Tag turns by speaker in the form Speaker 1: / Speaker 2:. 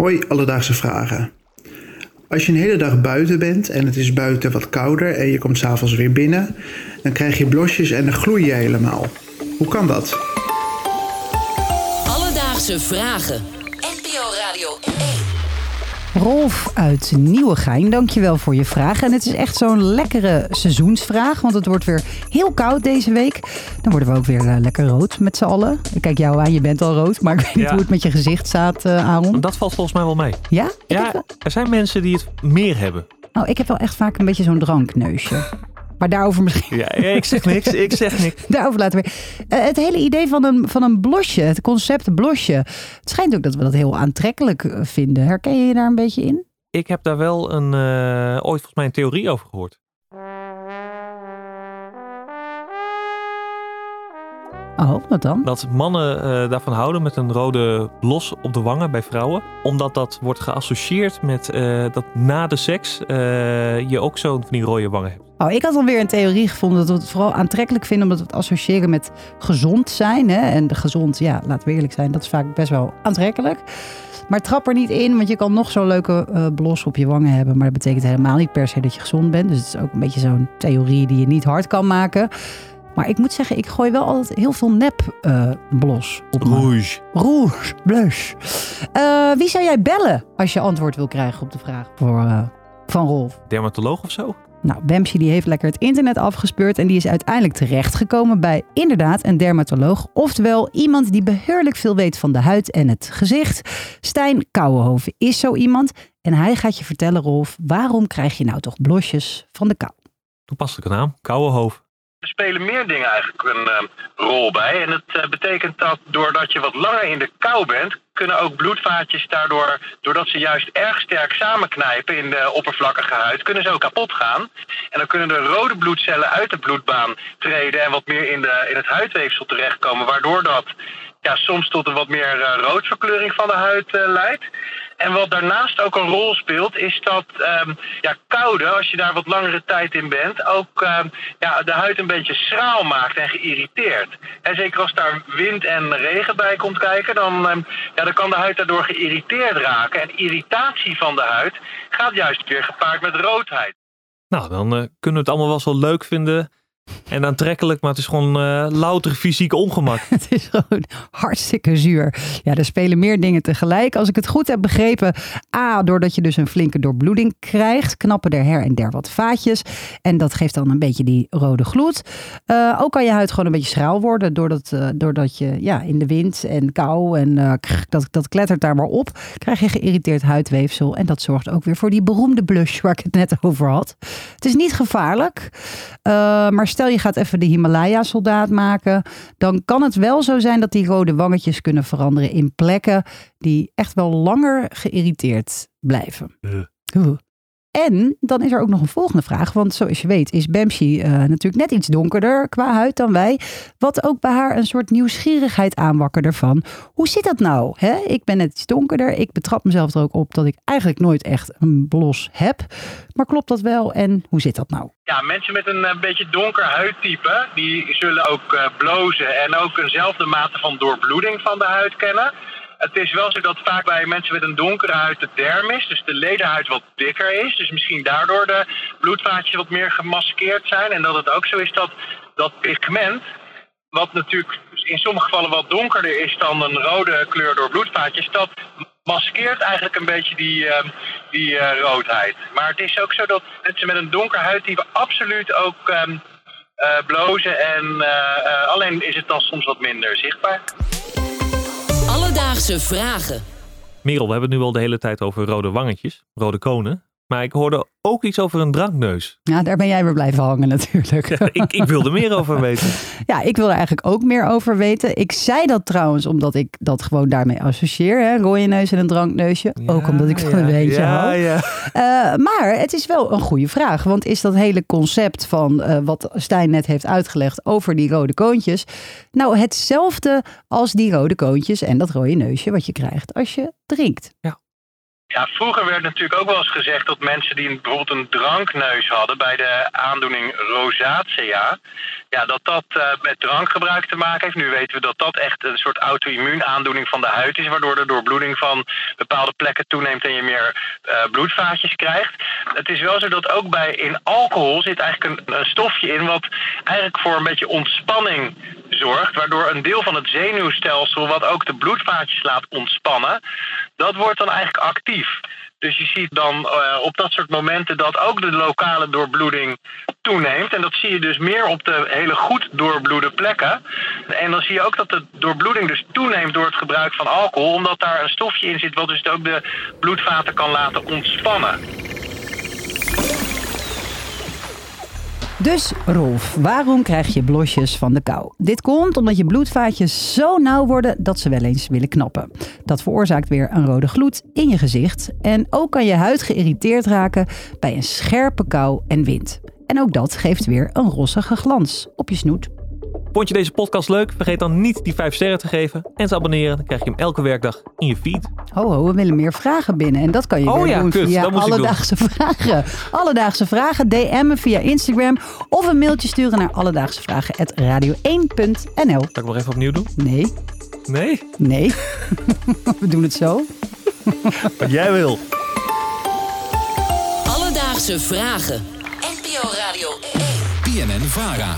Speaker 1: Hoi, alledaagse vragen. Als je een hele dag buiten bent en het is buiten wat kouder en je komt s'avonds weer binnen, dan krijg je blosjes en dan gloei je helemaal. Hoe kan dat?
Speaker 2: Alledaagse vragen. NPO Radio 1.
Speaker 3: Rolf uit Nieuwegein, dankjewel voor je vraag. En het is echt zo'n lekkere seizoensvraag, want het wordt weer heel koud deze week. Dan worden we ook weer eh, lekker rood met z'n allen. Ik kijk jou aan, je bent al rood, maar ik weet niet
Speaker 4: Ja.
Speaker 3: hoe het met je gezicht staat, eh Aaron.
Speaker 4: Dat valt volgens mij wel mee.
Speaker 3: Ja? Ik
Speaker 4: Ja,
Speaker 3: wel-
Speaker 4: er zijn mensen die het meer hebben.
Speaker 3: oh, ik heb wel echt vaak een beetje zo'n drankneusje. Maar daarover misschien...
Speaker 4: Ja, ik zeg niks, ik zeg niks.
Speaker 3: Daarover later weer. Eh, het hele idee van een, van een blosje, het concept blosje. Het schijnt ook dat we dat heel aantrekkelijk eh, vinden. Herken je je daar een beetje in?
Speaker 4: Ik heb daar wel een, eh, ooit volgens mij een theorie over gehoord.
Speaker 3: Oh, wat dan?
Speaker 4: Dat mannen eh, daarvan houden met een rode blos op de wangen bij vrouwen. Omdat dat wordt geassocieerd met eh, dat na de seks eh, je ook zo'n van die rode wangen hebt.
Speaker 3: Oh, ik had alweer een theorie gevonden dat we het vooral aantrekkelijk vinden omdat we het associëren met gezond zijn. Hè? En de gezond, ja, laten we eerlijk zijn, dat is vaak best wel aantrekkelijk. Maar trap er niet in, want je kan nog zo'n leuke eh, blos op je wangen hebben. Maar dat betekent helemaal niet per se dat je gezond bent. Dus het is ook een beetje zo'n theorie die je niet hard kan maken. Maar ik moet zeggen, ik gooi wel altijd heel veel nep eh, blos op me.
Speaker 4: Rouge.
Speaker 3: Rouge, blush. Eh, wie zou jij bellen als je antwoord wil krijgen op de vraag voor, eh, van Rolf?
Speaker 4: Dermatoloog of zo?
Speaker 3: Nou, Bamsi die heeft lekker het internet afgespeurd en die is uiteindelijk terechtgekomen bij inderdaad een dermatoloog. Oftewel iemand die beheerlijk veel weet van de huid en het gezicht. Stijn Kouwenhoven is zo iemand en hij gaat je vertellen, Rolf, waarom krijg je nou toch blosjes van de kou?
Speaker 4: Toepasselijke naam. Koude hoofd.
Speaker 5: Er spelen meer dingen eigenlijk een eh, rol bij. En het eh, betekent dat doordat je wat langer in de kou bent, kunnen ook bloedvaatjes daardoor, doordat ze juist erg sterk samenknijpen in de oppervlakkige huid, kunnen ze ook kapot gaan. En dan kunnen de rode bloedcellen uit de bloedbaan treden en wat meer in, de, in het huidweefsel terechtkomen, waardoor dat ja, soms tot een wat meer eh, roodverkleuring van de huid eh, leidt. En wat daarnaast ook een rol speelt, is dat ehm, ja, koude, als je daar wat langere tijd in bent, ook ehm, ja, de huid een beetje schraal maakt en geïrriteerd. En zeker als daar wind en regen bij komt kijken, dan, ehm, ja, dan kan de huid daardoor geïrriteerd raken. En irritatie van de huid gaat juist weer gepaard met roodheid.
Speaker 4: Nou, dan eh, kunnen we het allemaal wel zo leuk vinden en aantrekkelijk, maar het is gewoon eh, louter fysiek ongemak.
Speaker 3: Het is gewoon hartstikke zuur. Ja, er spelen meer dingen tegelijk. Als ik het goed heb begrepen, A, doordat je dus een flinke doorbloeding krijgt, knappen er her en der wat vaatjes. En dat geeft dan een beetje die rode gloed. Eh, ook kan je huid gewoon een beetje schraal worden, doordat, eh, doordat je ja, in de wind en kou en dat, dat klettert daar maar op. Krijg je geïrriteerd huidweefsel. En dat zorgt ook weer voor die beroemde blush waar ik het net over had. Het is niet gevaarlijk, maar stel je gaat even de Himalaya-soldaat maken, dan kan het wel zo zijn dat die rode wangetjes kunnen veranderen in plekken die echt wel langer geïrriteerd blijven. Oeh. En dan is er ook nog een volgende vraag. Want zoals je weet is Bamsi eh, natuurlijk net iets donkerder qua huid dan wij. Wat ook bij haar een soort nieuwsgierigheid aanwakkerde van... hoe zit dat nou? Hè? Ik ben net iets donkerder. Ik betrap mezelf er ook op dat ik eigenlijk nooit echt een blos heb. Maar klopt dat wel? En hoe zit dat nou?
Speaker 5: Ja, mensen met een eh, beetje donker huidtype, die zullen ook eh, blozen en ook eenzelfde mate van doorbloeding van de huid kennen. Het is wel zo dat vaak bij mensen met een donkere huid de dermis, dus de lederhuid, wat dikker is. Dus misschien daardoor de bloedvaatjes wat meer gemaskeerd zijn. En dat het ook zo is dat dat pigment, wat natuurlijk in sommige gevallen wat donkerder is dan een rode kleur door bloedvaatjes, dat maskeert eigenlijk een beetje die, eh, die eh, roodheid. Maar het is ook zo dat mensen met een donker huidtype absoluut ook ehm, eh, blozen. En, eh, alleen is het dan soms wat minder zichtbaar.
Speaker 2: Alledaagse vragen.
Speaker 4: Merel, we hebben het nu al de hele tijd over rode wangetjes, rode konen. Maar ik hoorde ook iets over een drankneus.
Speaker 3: Ja, daar ben jij weer blijven hangen natuurlijk.
Speaker 4: ik, ik wil er meer over weten.
Speaker 3: Ja, ik wil er eigenlijk ook meer over weten. Ik zei dat trouwens omdat ik dat gewoon daarmee associeer. Hè? Rode neus en een drankneusje. ook omdat ik van een beetje
Speaker 4: ja, ja.
Speaker 3: Eh, maar het is wel een goede vraag. Want is dat hele concept van eh, wat Stijn net heeft uitgelegd over die rode koontjes. Nou, hetzelfde als die rode koontjes en dat rode neusje wat je krijgt als je drinkt.
Speaker 4: Ja.
Speaker 5: Ja, vroeger werd natuurlijk ook wel eens gezegd dat mensen die bijvoorbeeld een drankneus hadden bij de aandoening rosacea, ja, dat dat uh, met drankgebruik te maken heeft. Nu weten we dat dat echt een soort auto-immuunaandoening van de huid is, waardoor de doorbloeding van bepaalde plekken toeneemt en je meer uh, bloedvaatjes krijgt. Het is wel zo dat ook bij in alcohol zit eigenlijk een stofje in wat eigenlijk voor een beetje ontspanning zorgt, waardoor een deel van het zenuwstelsel, wat ook de bloedvaatjes laat ontspannen, dat wordt dan eigenlijk actief. Dus je ziet dan uh, op dat soort momenten dat ook de lokale doorbloeding toeneemt. En dat zie je dus meer op de hele goed doorbloede plekken. En dan zie je ook dat de doorbloeding dus toeneemt door het gebruik van alcohol. Omdat daar een stofje in zit wat dus ook de bloedvaten kan laten ontspannen.
Speaker 3: Dus Rolf, waarom krijg je blosjes van de kou? Dit komt omdat je bloedvaatjes zo nauw worden dat ze wel eens willen knappen. Dat veroorzaakt weer een rode gloed in je gezicht. En ook kan je huid geïrriteerd raken bij een scherpe kou en wind. En ook dat geeft weer een rossige glans op je snoet.
Speaker 4: Vond je deze podcast leuk? Vergeet dan niet die 5 sterren te geven en te abonneren. Dan krijg je hem elke werkdag in je feed.
Speaker 3: Ho, ho, we willen meer vragen binnen. En dat kan je
Speaker 4: oh,
Speaker 3: weer
Speaker 4: ja,
Speaker 3: doen
Speaker 4: kut,
Speaker 3: via Alledaagse Vragen. Alledaagse Vragen, DM'en via Instagram. Of een mailtje sturen naar alledaagsevragen.radio1.nl
Speaker 4: Zal ik nog even opnieuw doen?
Speaker 3: Nee,
Speaker 4: Nee?
Speaker 3: nee. we doen het zo.
Speaker 4: Wat jij wil.
Speaker 2: Alledaagse Vragen. NPO Radio 1.
Speaker 6: PNN Vara.